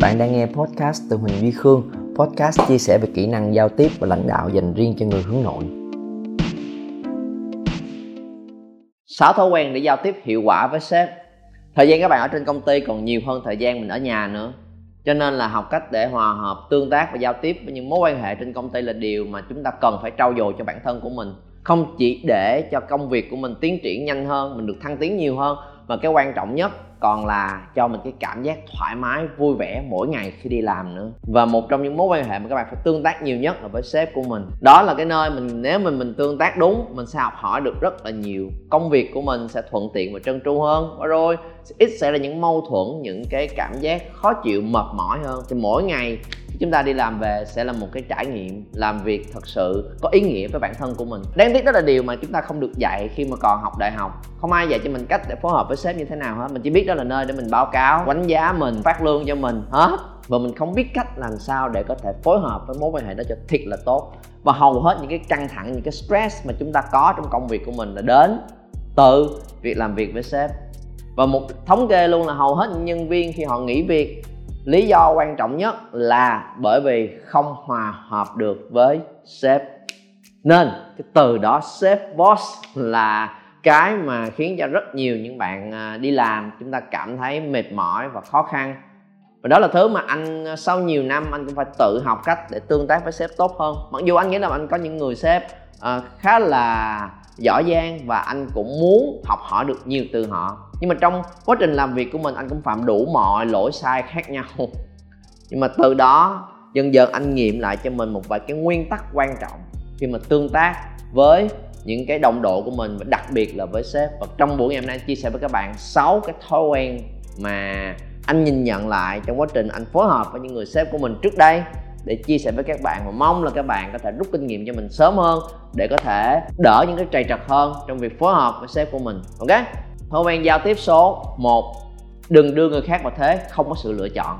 Bạn đang nghe podcast từ Huỳnh Duy Khương, podcast chia sẻ về kỹ năng giao tiếp và lãnh đạo dành riêng cho người hướng nội. 6 thói quen để giao tiếp hiệu quả với sếp. Thời gian các bạn ở trên công ty còn nhiều hơn thời gian mình ở nhà nữa. Cho nên là học cách để hòa hợp, tương tác và giao tiếp với những mối quan hệ trên công ty là điều mà chúng ta cần phải trau dồi cho bản thân của mình. Không chỉ để cho công việc của mình tiến triển nhanh hơn, mình được thăng tiến nhiều hơn mà cái quan trọng nhất còn là cho mình cái cảm giác thoải mái, vui vẻ mỗi ngày khi đi làm nữa. Và một trong những mối quan hệ mà các bạn phải tương tác nhiều nhất là với sếp của mình. Đó là cái nơi mình, nếu mình mình tương tác đúng, mình sẽ học hỏi được rất là nhiều. Công việc của mình sẽ thuận tiện và trơn tru hơn. Và rồi, ít sẽ là những mâu thuẫn, những cái cảm giác khó chịu, mệt mỏi hơn. Thì mỗi ngày chúng ta đi làm về sẽ là một cái trải nghiệm làm việc thật sự có ý nghĩa với bản thân của mình. Đáng tiếc đó là điều mà chúng ta không được dạy khi mà còn học đại học. Không ai dạy cho mình cách để phối hợp với sếp như thế nào hết. Mình chỉ biết đó là nơi để mình báo cáo, đánh giá mình, phát lương cho mình, hết. Và mình không biết cách làm sao để có thể phối hợp với mối quan hệ đó cho thiệt là tốt. Và hầu hết những cái căng thẳng, những cái stress mà chúng ta có trong công việc của mình là đến từ việc làm việc với sếp. Và một thống kê luôn là hầu hết những nhân viên khi họ nghỉ việc lý do quan trọng nhất là bởi vì không hòa hợp được với sếp. Nên cái từ đó sếp boss là cái mà khiến cho rất nhiều những bạn à, đi làm chúng ta cảm thấy mệt mỏi và khó khăn. Và đó là thứ mà anh à, sau nhiều năm anh cũng phải tự học cách để tương tác với sếp tốt hơn. Mặc dù anh nghĩ là anh có những người sếp uh, khá là giỏi giang và anh cũng muốn học hỏi được nhiều từ họ. Nhưng mà trong quá trình làm việc của mình, anh cũng phạm đủ mọi lỗi sai khác nhau. Nhưng mà từ đó, dần dần anh nghiệm lại cho mình một vài cái nguyên tắc quan trọng. Khi mà tương tác với những cái đồng độ của mình, và đặc biệt là với sếp. Và trong buổi ngày hôm nay, anh chia sẻ với các bạn 6 cái thói quen mà anh nhìn nhận lại trong quá trình anh phối hợp với những người sếp của mình trước đây để chia sẻ với các bạn và mong là các bạn có thể rút kinh nghiệm cho mình sớm hơn để có thể đỡ những cái trầy trật hơn trong việc phối hợp với sếp của mình, ok? Thói quen giao tiếp số 1 đừng đưa người khác vào thế, không có sự lựa chọn.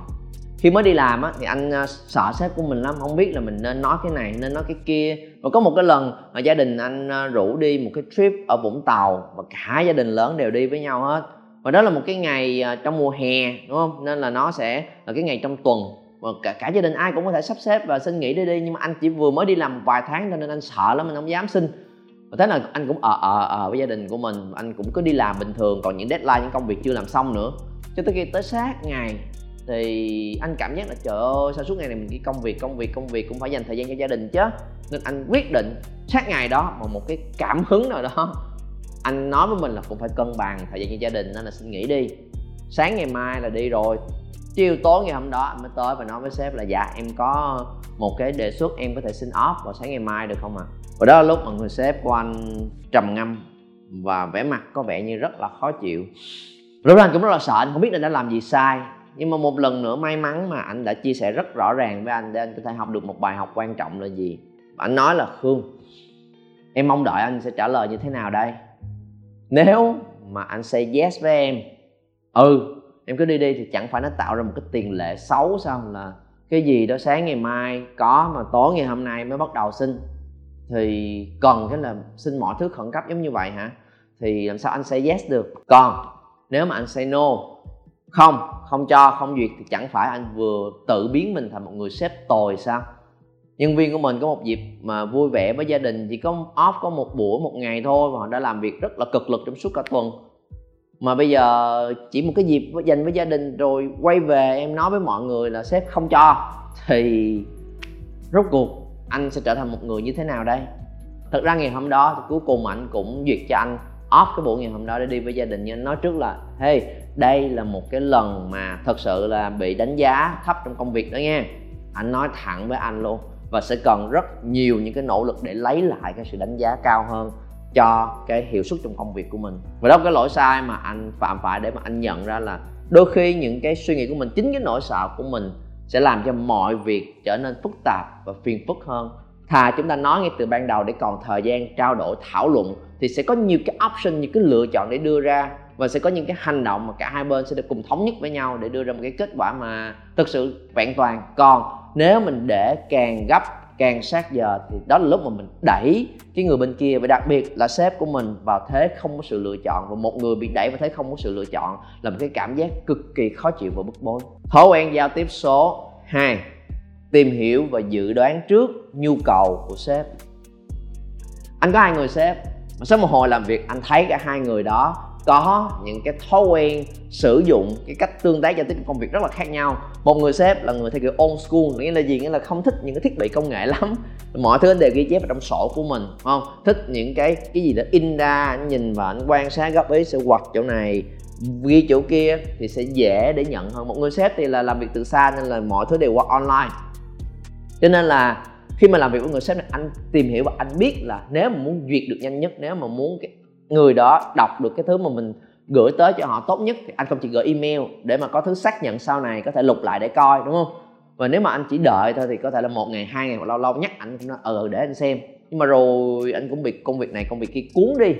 Khi mới đi làm á, thì anh à, sợ sếp của mình lắm, không biết là mình nên nói cái này, nên nói cái kia. Và có một cái lần mà gia đình anh à, rủ đi một cái trip ở vũng tàu và cả gia đình lớn đều đi với nhau hết. Và đó là một cái ngày à, trong mùa hè, đúng không? Nên là nó sẽ là cái ngày trong tuần. Ờ, cả, cả gia đình ai cũng có thể sắp xếp và xin nghỉ đi đi nhưng mà anh chỉ vừa mới đi làm vài tháng cho nên anh sợ lắm anh không dám xin. Và thế là anh cũng ở ở ở với gia đình của mình anh cũng cứ đi làm bình thường còn những deadline những công việc chưa làm xong nữa. Cho tới khi tới sát ngày thì anh cảm giác là trời ơi sao suốt ngày này mình cái công việc công việc công việc cũng phải dành thời gian cho gia đình chứ. Nên anh quyết định sát ngày đó mà một cái cảm hứng nào đó. Anh nói với mình là cũng phải cân bằng thời gian cho gia đình nên là xin nghỉ đi. Sáng ngày mai là đi rồi chiều tối ngày hôm đó anh mới tới và nói với sếp là dạ em có một cái đề xuất em có thể xin off vào sáng ngày mai được không ạ? À? và đó là lúc mà người sếp của anh trầm ngâm và vẻ mặt có vẻ như rất là khó chịu. Lúc đó anh cũng rất là sợ, anh không biết anh đã làm gì sai. Nhưng mà một lần nữa may mắn mà anh đã chia sẻ rất rõ ràng với anh để anh có thể học được một bài học quan trọng là gì. Anh nói là, khương, em mong đợi anh sẽ trả lời như thế nào đây? Nếu mà anh say yes với em ừ em cứ đi đi thì chẳng phải nó tạo ra một cái tiền lệ xấu sao là cái gì đó sáng ngày mai có mà tối ngày hôm nay mới bắt đầu xin. Thì cần cái là xin mọi thứ khẩn cấp giống như vậy hả? Thì làm sao anh say yes được? Còn nếu mà anh say no, không không cho, không duyệt thì chẳng phải anh vừa tự biến mình thành một người sếp tồi sao? Nhân viên của mình có một dịp mà vui vẻ với gia đình chỉ có off có một buổi, một ngày thôi mà họ đã làm việc rất là cực lực trong suốt cả tuần mà bây giờ chỉ một cái dịp dành với gia đình rồi quay về em nói với mọi người là sếp không cho. Thì rốt cuộc anh sẽ trở thành một người như thế nào đây? Thật ra ngày hôm đó thì cuối cùng anh cũng duyệt cho anh off cái buổi ngày hôm đó để đi với gia đình nhưng anh nói trước là, hey, đây là một cái lần mà thật sự là bị đánh giá thấp trong công việc đó nha. Anh nói thẳng với anh luôn và sẽ cần rất nhiều những cái nỗ lực để lấy lại cái sự đánh giá cao hơn cho cái hiệu suất trong công việc của mình. Và đó là cái lỗi sai mà anh phạm phải để mà anh nhận ra là đôi khi những cái suy nghĩ của mình, chính cái nỗi sợ của mình sẽ làm cho mọi việc trở nên phức tạp và phiền phức hơn. Thà chúng ta nói ngay từ ban đầu để còn thời gian trao đổi, thảo luận thì sẽ có nhiều cái option những cái lựa chọn để đưa ra và sẽ có những cái hành động mà cả hai bên sẽ được cùng thống nhất với nhau để đưa ra một cái kết quả mà thực sự vẹn toàn. Còn nếu mình để càng gấp càng sát giờ thì đó là lúc mà mình đẩy cái người bên kia, và đặc biệt là sếp của mình vào thế không có sự lựa chọn, và một người bị đẩy vào thế không có sự lựa chọn là một cái cảm giác cực kỳ khó chịu và bức bối. Thói quen giao tiếp số 2 tìm hiểu và dự đoán trước nhu cầu của sếp. Anh có hai người sếp, mà sau một hồi làm việc, anh thấy cả hai người đó có, những cái thói quen sử dụng cái cách tương tác giao tiếp công việc rất là khác nhau. Một người sếp là người theo kiểu old school, nghĩa là gì? Nghĩa là không thích những cái thiết bị công nghệ lắm. Mọi thứ anh đều ghi chép vào trong sổ của mình không? Thích những cái cái gì đó in ra, anh nhìn và anh quan sát, góp ý sẽ quật chỗ này, ghi chỗ kia thì sẽ dễ để nhận hơn. Một người sếp thì là làm việc từ xa nên là mọi thứ đều qua online. Cho nên là khi mà làm việc với người sếp này, anh tìm hiểu và anh biết là nếu mà muốn duyệt được nhanh nhất, nếu mà muốn cái người đó đọc được cái thứ mà mình gửi tới cho họ tốt nhất thì anh không chỉ gửi email để mà có thứ xác nhận sau này, có thể lục lại để coi, đúng không? Và nếu mà anh chỉ đợi thôi thì có thể là một ngày, hai ngày hoặc lâu lâu nhắc anh cũng nói ờ để anh xem. Nhưng mà rồi anh cũng bị công việc này, công việc kia cuốn đi.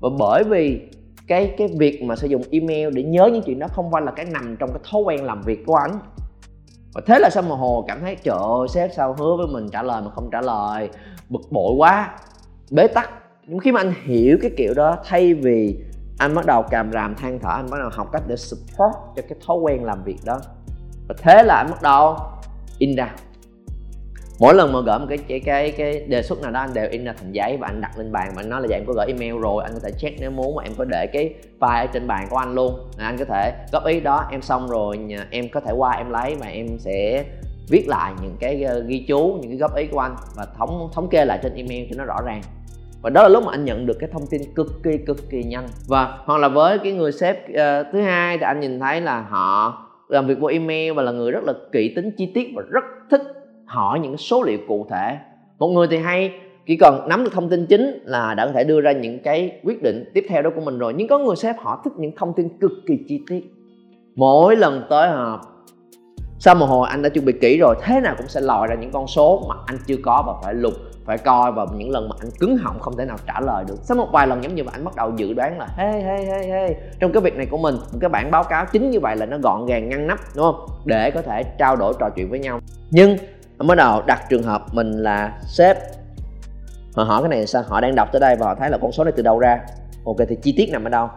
Và bởi vì cái cái việc mà sử dụng email để nhớ những chuyện đó không phải là cái nằm trong cái thói quen làm việc của anh. Và thế là sao mà hồ cảm thấy, trời ơi, sếp sao hứa với mình trả lời mà không trả lời, bực bội quá, bế tắc nhưng khi mà anh hiểu cái kiểu đó, thay vì anh bắt đầu càm ràm than thở, anh bắt đầu học cách để support cho cái thói quen làm việc đó. Và thế là anh bắt đầu in ra. Mỗi lần mà gửi một cái cái cái cái đề xuất nào đó, anh đều in ra thành giấy và anh đặt lên bàn và anh nói là dạ em có gửi email rồi, anh có thể check nếu muốn mà em có để cái file ở trên bàn của anh luôn. Anh có thể góp ý đó, em xong rồi em có thể qua em lấy và em sẽ viết lại những cái ờ, ghi chú, những cái góp ý của anh và thống thống kê lại trên email cho nó rõ ràng và đó là lúc mà anh nhận được cái thông tin cực kỳ cực kỳ nhanh. Và hoặc là với cái người sếp uh, thứ hai thì anh nhìn thấy là họ làm việc qua email và là người rất là kỹ tính chi tiết và rất thích hỏi những số liệu cụ thể. Một người thì hay chỉ cần nắm được thông tin chính là đã có thể đưa ra những cái quyết định tiếp theo đó của mình rồi. Nhưng có người sếp họ thích những thông tin cực kỳ chi tiết. Mỗi lần tới họp sau một hồi anh đã chuẩn bị kỹ rồi, thế nào cũng sẽ lòi ra những con số mà anh chưa có và phải lục, phải coi vào những lần mà anh cứng họng không thể nào trả lời được. Sau một vài lần giống như vậy, anh bắt đầu dự đoán là, hey hey hey hey, trong cái việc này của mình, một cái bản báo cáo chính như vậy là nó gọn gàng, ngăn nắp, đúng không? Để có thể trao đổi trò chuyện với nhau. Nhưng mới đầu đặt trường hợp mình là sếp, họ hỏi cái này sao? Họ đang đọc tới đây và họ thấy là con số này từ đâu ra? Ok, thì chi tiết nằm ở đâu?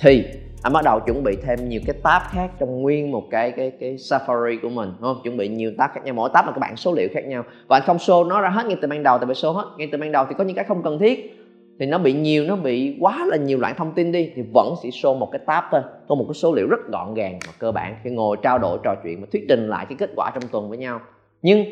Thì anh bắt đầu chuẩn bị thêm nhiều cái tab khác trong nguyên một cái cái cái Safari của mình, đúng không? Chuẩn bị nhiều tab khác nhau, mỗi tab là các bạn số liệu khác nhau. Và anh không show nó ra hết ngay từ ban đầu, tại vì show hết ngay từ ban đầu thì có những cái không cần thiết. Thì nó bị nhiều, nó bị quá là nhiều loại thông tin đi, thì vẫn sẽ show một cái tab thôi. Có một cái số liệu rất gọn gàng và cơ bản khi ngồi trao đổi, trò chuyện và thuyết trình lại cái kết quả trong tuần với nhau. Nhưng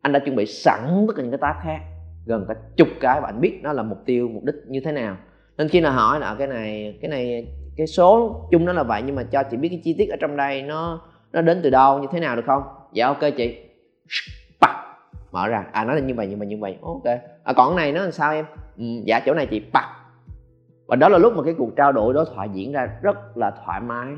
anh đã chuẩn bị sẵn tất cả những cái tab khác, gần cả chục cái và anh biết nó là mục tiêu, mục đích như thế nào. Nên khi nào hỏi là cái này cái này cái số chung nó là vậy nhưng mà cho chị biết cái chi tiết ở trong đây nó nó đến từ đâu như thế nào được không? Dạ ok chị. Bạc mở ra. À nó là như vậy như vậy như vậy. Ok. À còn cái này nó làm sao em? Ừ, dạ chỗ này chị. Bạc và đó là lúc mà cái cuộc trao đổi đối thoại diễn ra rất là thoải mái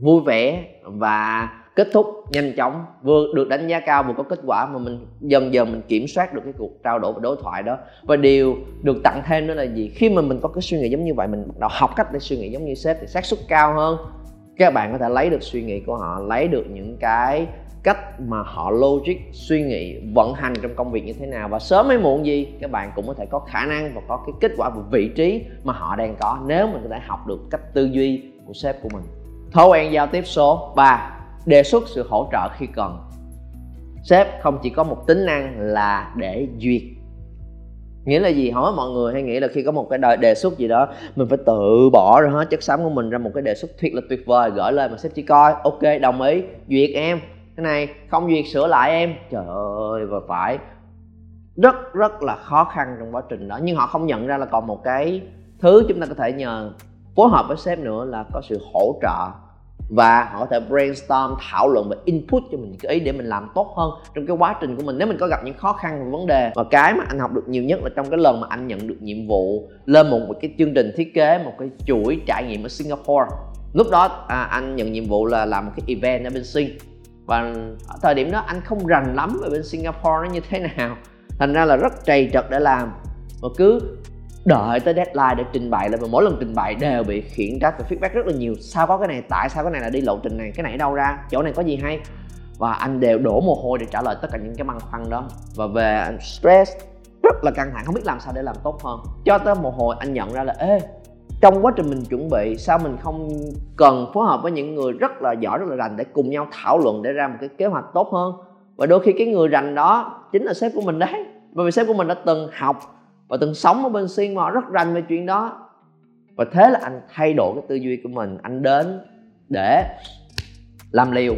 vui vẻ và kết thúc nhanh chóng, vừa được đánh giá cao, vừa có kết quả mà mình dần dần mình kiểm soát được cái cuộc trao đổi và đối thoại đó. Và điều được tặng thêm nữa là gì? Khi mà mình có cái suy nghĩ giống như vậy, mình bắt đầu học cách để suy nghĩ giống như sếp thì xác suất cao hơn. Các bạn có thể lấy được suy nghĩ của họ, lấy được những cái cách mà họ logic, suy nghĩ, vận hành trong công việc như thế nào. Và sớm hay muộn gì, các bạn cũng có thể có khả năng và có cái kết quả và vị trí mà họ đang có nếu mình có thể học được cách tư duy của sếp của mình. Thói quen giao tiếp số 3 đề xuất sự hỗ trợ khi cần. Sếp không chỉ có một tính năng là để duyệt. Nghĩa là gì? Hỏi mọi người hay nghĩ là khi có một cái đề, đề xuất gì đó mình phải tự bỏ ra hết chất xám của mình ra một cái đề xuất thiệt là tuyệt vời gửi lên mà sếp chỉ coi ok đồng ý duyệt em. Cái này không duyệt sửa lại em. Trời ơi và phải. Rất rất là khó khăn trong quá trình đó nhưng họ không nhận ra là còn một cái thứ chúng ta có thể nhờ phối hợp với sếp nữa là có sự hỗ trợ và họ có thể brainstorm thảo luận và input cho mình những cái ý để mình làm tốt hơn trong cái quá trình của mình. Nếu mình có gặp những khó khăn và vấn đề và cái mà anh học được nhiều nhất là trong cái lần mà anh nhận được nhiệm vụ lên một cái chương trình thiết kế một cái chuỗi trải nghiệm ở Singapore. Lúc đó à, anh nhận nhiệm vụ là làm một cái event ở bên Sing. Và ở thời điểm đó anh không rành lắm về bên Singapore nó như thế nào. Thành ra là rất trầy trật để làm. Và cứ đợi tới deadline để trình bày lên và mỗi lần trình bày đều bị khiển trách và feedback rất là nhiều. Sao có cái này? Tại sao cái này là đi lộ trình này? Cái này đâu ra? Chỗ này có gì hay? Và anh đều đổ mồ hôi để trả lời tất cả những cái băn khoăn đó. Và về anh stress, rất là căng thẳng, không biết làm sao để làm tốt hơn. Cho tới một hồi anh nhận ra là, ê, trong quá trình mình chuẩn bị, sao mình không cần phối hợp với những người rất là giỏi, rất là rành để cùng nhau thảo luận để ra một cái kế hoạch tốt hơn? Và đôi khi cái người rành đó chính là sếp của mình đấy. Bởi vì sếp của mình đã từng học và từng sống ở bên xuyên mà rất rành về chuyện đó. Và thế là anh thay đổi cái tư duy của mình. Anh đến để làm liều.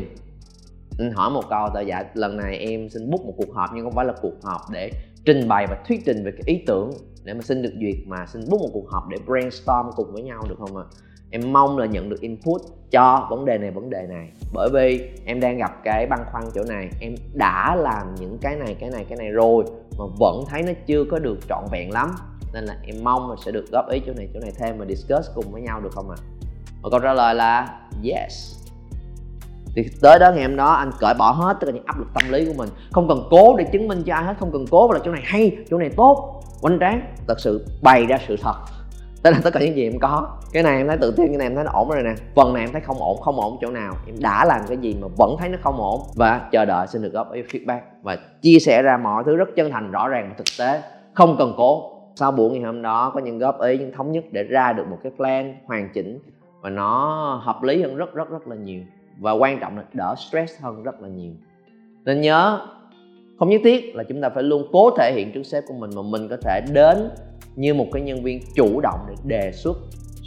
Anh hỏi một câu tại dạ lần này em xin book một cuộc họp, nhưng không phải là cuộc họp để trình bày và thuyết trình về cái ý tưởng để mà xin được duyệt, mà xin book một cuộc họp để brainstorm cùng với nhau được không ạ? à? Em mong là nhận được input cho vấn đề này, vấn đề này. Bởi vì em đang gặp cái băn khoăn chỗ này. Em đã làm những cái này cái này cái này rồi mà vẫn thấy nó chưa có được trọn vẹn lắm. Nên là em mong là sẽ được góp ý chỗ này chỗ này thêm và discuss cùng với nhau được không ạ? À? và câu trả lời là yes. Thì tới đó ngày hôm đó anh cởi bỏ hết tất cả những áp lực tâm lý của mình. Không cần cố để chứng minh cho ai hết, không cần cố là chỗ này hay, chỗ này tốt. Quanh tráng thật sự bày ra sự thật đó là tất cả những gì em có, cái này em thấy tự tin, cái này em thấy nó ổn rồi nè. Phần này em thấy không ổn không ổn chỗ nào. Em đã làm cái gì mà vẫn thấy nó không ổn. Và chờ đợi xin được góp ý feedback và chia sẻ ra mọi thứ rất chân thành, rõ ràng và thực tế. Không cần cố. Sau buổi ngày hôm đó, có những góp ý, những thống nhất để ra được một cái plan hoàn chỉnh và nó hợp lý hơn rất rất rất là nhiều. Và quan trọng là đỡ stress hơn rất là nhiều. Nên nhớ không nhất thiết là chúng ta phải luôn cố thể hiện trước sếp của mình, mà mình có thể đến như một cái nhân viên chủ động để đề xuất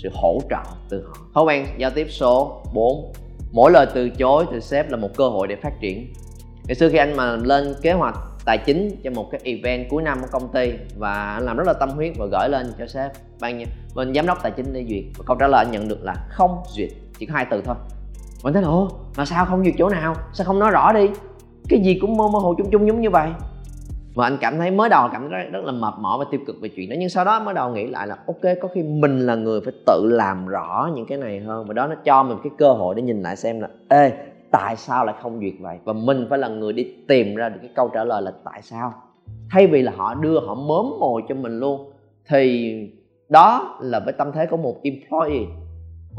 sự hỗ trợ từ họ thói quen giao tiếp số 4 mỗi lời từ chối từ sếp là một cơ hội để phát triển. Ngày xưa khi anh mà lên kế hoạch tài chính cho một cái event cuối năm của công ty và anh làm rất là tâm huyết và gửi lên cho sếp, ban bên giám đốc tài chính để duyệt. Và câu trả lời anh nhận được là, không duyệt, chỉ có hai từ thôi. Mình thấy là, ồ, mà sao không duyệt chỗ nào? Sao không nói rõ đi? Cái gì cũng mơ mơ hồ chung chung giống như vậy. Và anh cảm thấy mới đầu cảm thấy rất là mệt mỏi và tiêu cực về chuyện đó, nhưng sau đó mới đầu nghĩ lại là ok, có khi mình là người phải tự làm rõ những cái này hơn và đó nó cho mình cái cơ hội để nhìn lại xem là, ê, tại sao lại không duyệt vậy? Và mình phải là người đi tìm ra được cái câu trả lời là tại sao? Thay vì là họ đưa, họ mớm mồi cho mình luôn, thì đó là với tâm thế của một employee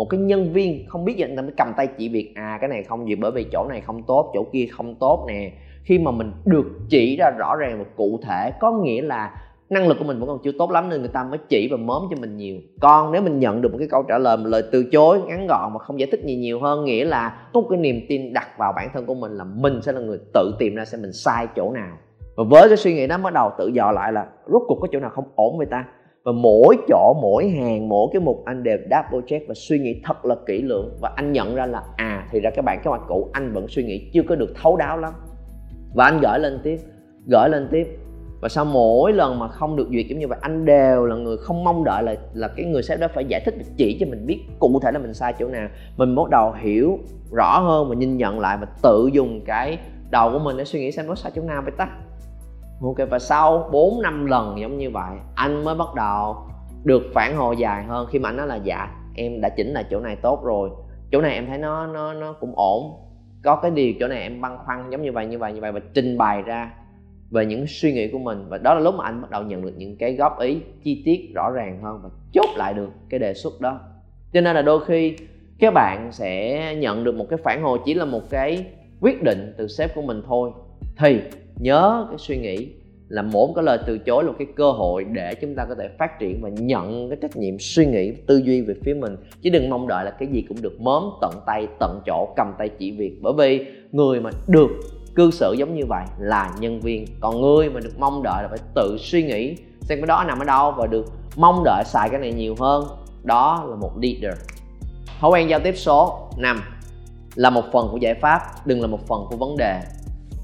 một cái nhân viên không biết gì người ta mới cầm tay chỉ việc à cái này không gì, bởi vì chỗ này không tốt, chỗ kia không tốt nè. Khi mà mình được chỉ ra rõ ràng và cụ thể, có nghĩa là năng lực của mình vẫn còn chưa tốt lắm nên người ta mới chỉ và mớm cho mình nhiều. Còn nếu mình nhận được một cái câu trả lời, một lời từ chối ngắn gọn mà không giải thích gì nhiều hơn, nghĩa là có một cái niềm tin đặt vào bản thân của mình là mình sẽ là người tự tìm ra xem mình sai chỗ nào. Và với cái suy nghĩ đó bắt đầu tự dò lại là rốt cuộc có chỗ nào không ổn với ta? Và mỗi chỗ, mỗi hàng, mỗi cái mục anh đều double check và suy nghĩ thật là kỹ lưỡng. Và anh nhận ra là à thì ra các bạn kế hoạch cũ, anh vẫn suy nghĩ chưa có được thấu đáo lắm. Và anh gửi lên tiếp, gửi lên tiếp. Và sau mỗi lần mà không được duyệt giống như vậy, anh đều là người không mong đợi là là cái người sếp đó phải giải thích chỉ cho mình biết cụ thể là mình sai chỗ nào. Mình bắt đầu hiểu rõ hơn và nhìn nhận lại và tự dùng cái đầu của mình để suy nghĩ xem nó sai chỗ nào vậy ta ok và sau 4 năm lần giống như vậy, anh mới bắt đầu được phản hồi dài hơn. Khi mà anh nói là dạ em đã chỉnh lại chỗ này tốt rồi. Chỗ này em thấy nó nó nó cũng ổn. Có cái điều chỗ này em băn khoăn giống như vậy như vậy như vậy. Và trình bày ra về những suy nghĩ của mình. Và đó là lúc mà anh bắt đầu nhận được những cái góp ý chi tiết rõ ràng hơn và chốt lại được cái đề xuất đó. Cho nên là đôi khi các bạn sẽ nhận được một cái phản hồi chỉ là một cái quyết định từ sếp của mình thôi. Thì nhớ cái suy nghĩ là mỗi cái lời từ chối là một cái cơ hội để chúng ta có thể phát triển và nhận cái trách nhiệm suy nghĩ, tư duy về phía mình. Chứ đừng mong đợi là cái gì cũng được mớm, tận tay, tận chỗ, cầm tay chỉ việc. Bởi vì người mà được cư xử giống như vậy là nhân viên. Còn người mà được mong đợi là phải tự suy nghĩ xem cái đó nằm ở đâu và được mong đợi xài cái này nhiều hơn. Đó là một leader. Thói quen giao tiếp số 5 là một phần của giải pháp, đừng là một phần của vấn đề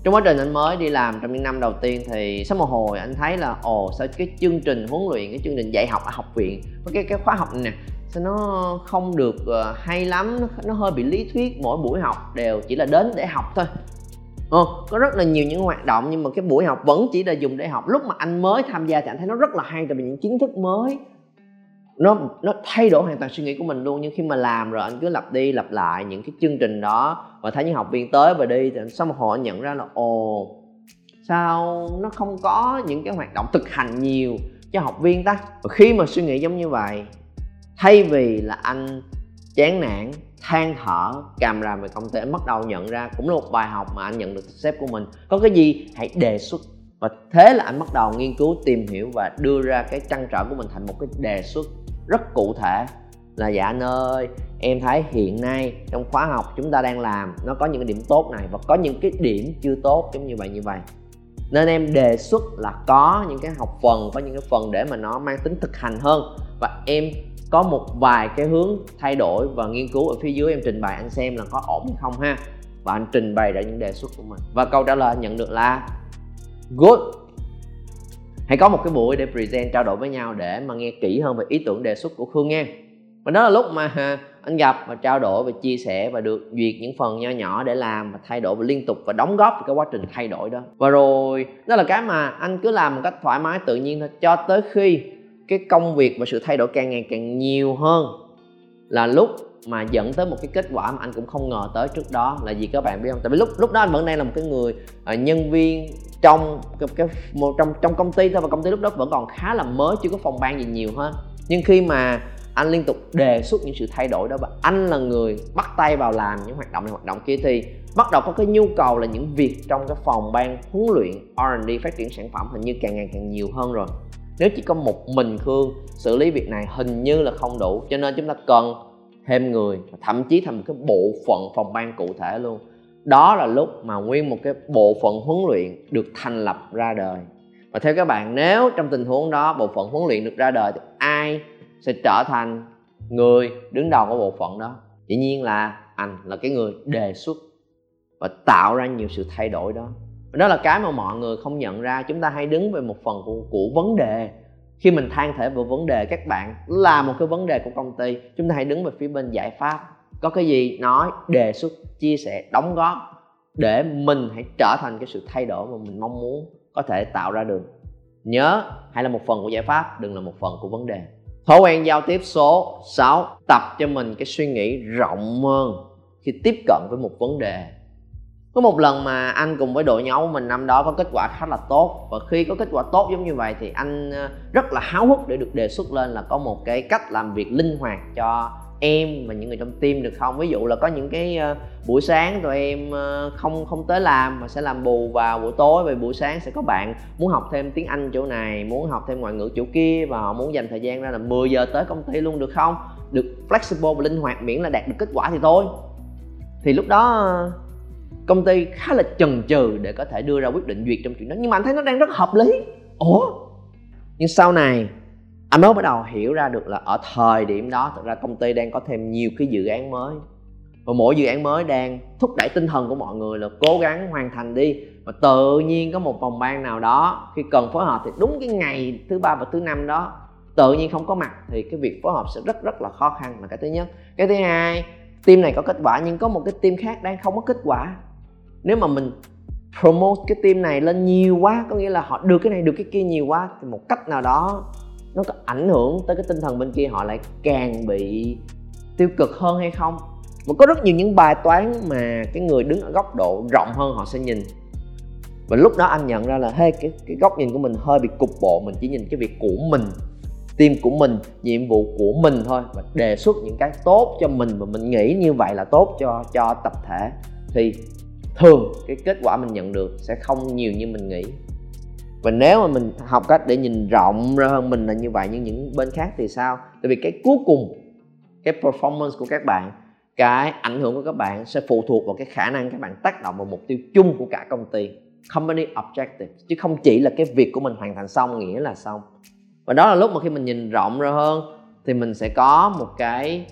trong quá trình anh mới đi làm trong những năm đầu tiên thì sau một hồi anh thấy là ồ sao cái chương trình huấn luyện cái chương trình dạy học ở học viện cái cái khóa học này nè sao nó không được ờ, hay lắm nó, nó hơi bị lý thuyết mỗi buổi học đều chỉ là đến để học thôi. Ờ, có rất là nhiều những hoạt động nhưng mà cái buổi học vẫn chỉ là dùng để học. Lúc mà anh mới tham gia thì anh thấy nó rất là hay tại vì những kiến thức mới nó nó thay đổi hoàn toàn suy nghĩ của mình luôn. Nhưng khi mà làm rồi, anh cứ lặp đi lặp lại những cái chương trình đó và thấy những học viên tới và đi thì sau một hồi anh nhận ra là, ồ, sao nó không có những cái hoạt động thực hành nhiều cho học viên ta? Và khi mà suy nghĩ giống như vậy, thay vì là anh chán nản, than thở, càm ràm về công ty, anh bắt đầu nhận ra cũng là một bài học mà anh nhận được từ sếp của mình. Có cái gì hãy đề xuất. Và thế là anh bắt đầu nghiên cứu, tìm hiểu và đưa ra cái trăn trở của mình thành một cái đề xuất rất cụ thể. Là dạ anh ơi, em thấy hiện nay trong khóa học chúng ta đang làm, nó có những cái điểm tốt này và có những cái điểm chưa tốt giống như vậy như vậy. Nên em đề xuất là có những cái học phần, có những cái phần để mà nó mang tính thực hành hơn. Và em có một vài cái hướng thay đổi và nghiên cứu ở phía dưới em trình bày, anh xem là có ổn hay không ha. Và anh trình bày ra những đề xuất của mình. Và câu trả lời anh nhận được là, good hãy có một cái buổi để present, trao đổi với nhau để mà nghe kỹ hơn về ý tưởng đề xuất của khương nha. Và đó là lúc mà à, anh gặp và trao đổi và chia sẻ và được duyệt những phần nho nhỏ để làm và thay đổi và liên tục và đóng góp vào cái quá trình thay đổi đó. Và rồi, đó là cái mà anh cứ làm một cách thoải mái, tự nhiên thôi, cho tới khi cái công việc và sự thay đổi càng ngày càng nhiều hơn là lúc mà dẫn tới một cái kết quả mà anh cũng không ngờ tới trước đó là gì các bạn biết không? Tại vì lúc lúc đó anh vẫn đang là một cái người uh, nhân viên trong cái, cái một trong trong công ty thôi và công ty lúc đó vẫn còn khá là mới chưa có phòng ban gì nhiều hết. Nhưng khi mà anh liên tục đề xuất những sự thay đổi đó và anh là người bắt tay vào làm những hoạt động này hoạt động kia thì bắt đầu có cái nhu cầu là những việc trong cái phòng ban huấn luyện R&D phát triển sản phẩm hình như càng ngày càng nhiều hơn rồi nếu chỉ có một mình Khương xử lý việc này hình như là không đủ cho nên chúng ta cần thêm người thậm chí thành một cái bộ phận phòng ban cụ thể luôn. Đó là lúc mà nguyên một cái bộ phận huấn luyện được thành lập ra đời. Và theo các bạn nếu trong tình huống đó bộ phận huấn luyện được ra đời thì ai sẽ trở thành người đứng đầu của bộ phận đó? Dĩ nhiên là anh là cái người đề xuất và tạo ra nhiều sự thay đổi đó. Đó là cái mà mọi người không nhận ra. Chúng ta hay đứng về một phần của, của vấn đề khi mình than thở về vấn đề các bạn là một cái vấn đề của công ty, chúng ta hãy đứng về phía bên giải pháp. Có cái gì nói, đề xuất, chia sẻ, đóng góp để mình hãy trở thành cái sự thay đổi mà mình mong muốn có thể tạo ra được. Nhớ, hãy là một phần của giải pháp, đừng là một phần của vấn đề. Thói quen giao tiếp số 6 tập cho mình cái suy nghĩ rộng hơn khi tiếp cận với một vấn đề có một lần mà anh cùng với đội nhóm của mình năm đó có kết quả khá là tốt. Và khi có kết quả tốt giống như vậy thì anh ờ, rất là háo hức để được đề xuất lên là có một cái cách làm việc linh hoạt cho em và những người trong team được không? Ví dụ là có những cái ờ, buổi sáng tụi em ờ, không không tới làm mà sẽ làm bù vào buổi tối. Về buổi sáng sẽ có bạn muốn học thêm tiếng anh chỗ này, muốn học thêm ngoại ngữ chỗ kia và họ muốn dành thời gian ra là 10 giờ tới công ty luôn, được không? Được flexible và linh hoạt miễn là đạt được kết quả thì thôi. Thì lúc đó công ty khá là chần chừ để có thể đưa ra quyết định duyệt trong chuyện đó. Nhưng mà anh thấy nó đang rất hợp lý. Ủa? Nhưng sau này, anh mới bắt đầu hiểu ra được là ở thời điểm đó thực ra công ty đang có thêm nhiều cái dự án mới. Và mỗi dự án mới đang thúc đẩy tinh thần của mọi người là cố gắng hoàn thành đi. Và tự nhiên có một phòng ban nào đó, khi cần phối hợp thì đúng cái ngày thứ ba và thứ năm đó, tự nhiên không có mặt thì cái việc phối hợp sẽ rất rất là khó khăn. Là cái thứ nhất. Cái thứ hai, team này có kết quả nhưng có một cái team khác đang không có kết quả nếu mà mình promote cái team này lên nhiều quá, có nghĩa là họ được cái này, được cái kia nhiều quá, thì một cách nào đó nó có ảnh hưởng tới cái tinh thần bên kia, họ lại càng bị tiêu cực hơn hay không? Mà có rất nhiều những bài toán mà cái người đứng ở góc độ rộng hơn họ sẽ nhìn. Và lúc đó anh nhận ra là, hey, cái cái góc nhìn của mình hơi bị cục bộ, mình chỉ nhìn cái việc của mình, team của mình, nhiệm vụ của mình thôi, và đề xuất những cái tốt cho mình, và mình nghĩ như vậy là tốt cho cho tập thể. Thì thường cái kết quả mình nhận được sẽ không nhiều như mình nghĩ. Và nếu mà mình học cách để nhìn rộng ra hơn mình là như vậy, nhưng những bên khác thì sao? Tại vì cái cuối cùng, cái performance của các bạn, cái ảnh hưởng của các bạn sẽ phụ thuộc vào cái khả năng các bạn tác động vào mục tiêu chung của cả công ty, company objective chứ không chỉ là cái việc của mình hoàn thành xong nghĩa là xong. Và đó là lúc mà khi mình nhìn rộng ra hơn thì mình sẽ có một cái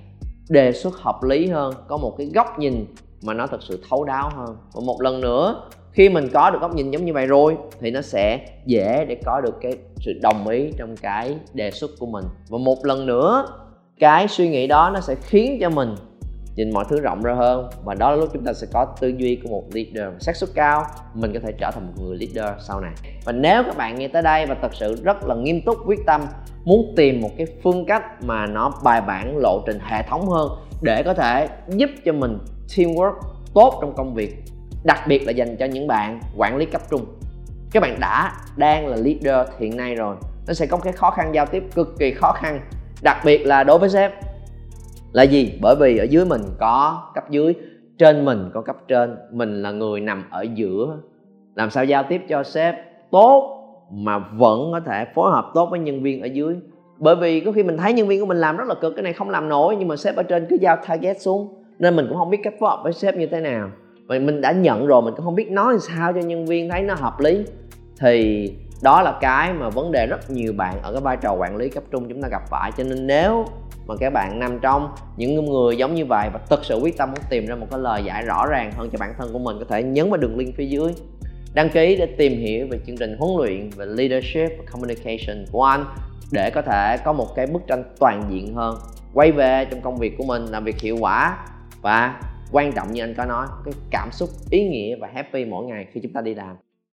đề xuất hợp lý hơn, có một cái góc nhìn mà nó thật sự thấu đáo hơn. Và một lần nữa, khi mình có được góc nhìn giống như vậy rồi, thì nó sẽ dễ để có được cái sự đồng ý trong cái đề xuất của mình. Và một lần nữa, cái suy nghĩ đó nó sẽ khiến cho mình nhìn mọi thứ rộng ra hơn. Và đó là lúc chúng ta sẽ có tư duy của một leader xác suất cao. Mình có thể trở thành một người leader sau này. Và nếu các bạn nghe tới đây và thật sự rất là nghiêm túc, quyết tâm, muốn tìm một cái phương cách mà nó bài bản, lộ trình hệ thống hơn để có thể giúp cho mình teamwork tốt trong công việc, đặc biệt là dành cho những bạn quản lý cấp trung. Các bạn đã đang là leader hiện nay rồi, nó sẽ có cái khó khăn giao tiếp cực kỳ khó khăn, đặc biệt là đối với sếp là gì? Bởi vì ở dưới mình có cấp dưới, trên mình có cấp trên. Mình là người nằm ở giữa. Làm sao giao tiếp cho sếp tốt mà vẫn có thể phối hợp tốt với nhân viên ở dưới? Bởi vì có khi mình thấy nhân viên của mình làm rất là cực, cái này không làm nổi, nhưng mà sếp ở trên cứ giao target xuống. Nên mình cũng không biết cách phối hợp với sếp như thế nào. Và mình đã nhận rồi, mình cũng không biết nói sao cho nhân viên thấy nó hợp lý. Thì đó là cái mà vấn đề rất nhiều bạn ở cái vai trò quản lý cấp trung chúng ta gặp phải. Cho nên nếu mà các bạn nằm trong những người giống như vậy và thực sự quyết tâm muốn tìm ra một cái lời giải rõ ràng hơn cho bản thân của mình, có thể nhấn vào đường link phía dưới. Đăng ký để tìm hiểu về chương trình huấn luyện về leadership và communication của anh để có thể có một cái bức tranh toàn diện hơn. Quay về trong công việc của mình, làm việc hiệu quả và quan trọng như anh có nói, cái cảm xúc, ý nghĩa và happy mỗi ngày khi chúng ta đi làm.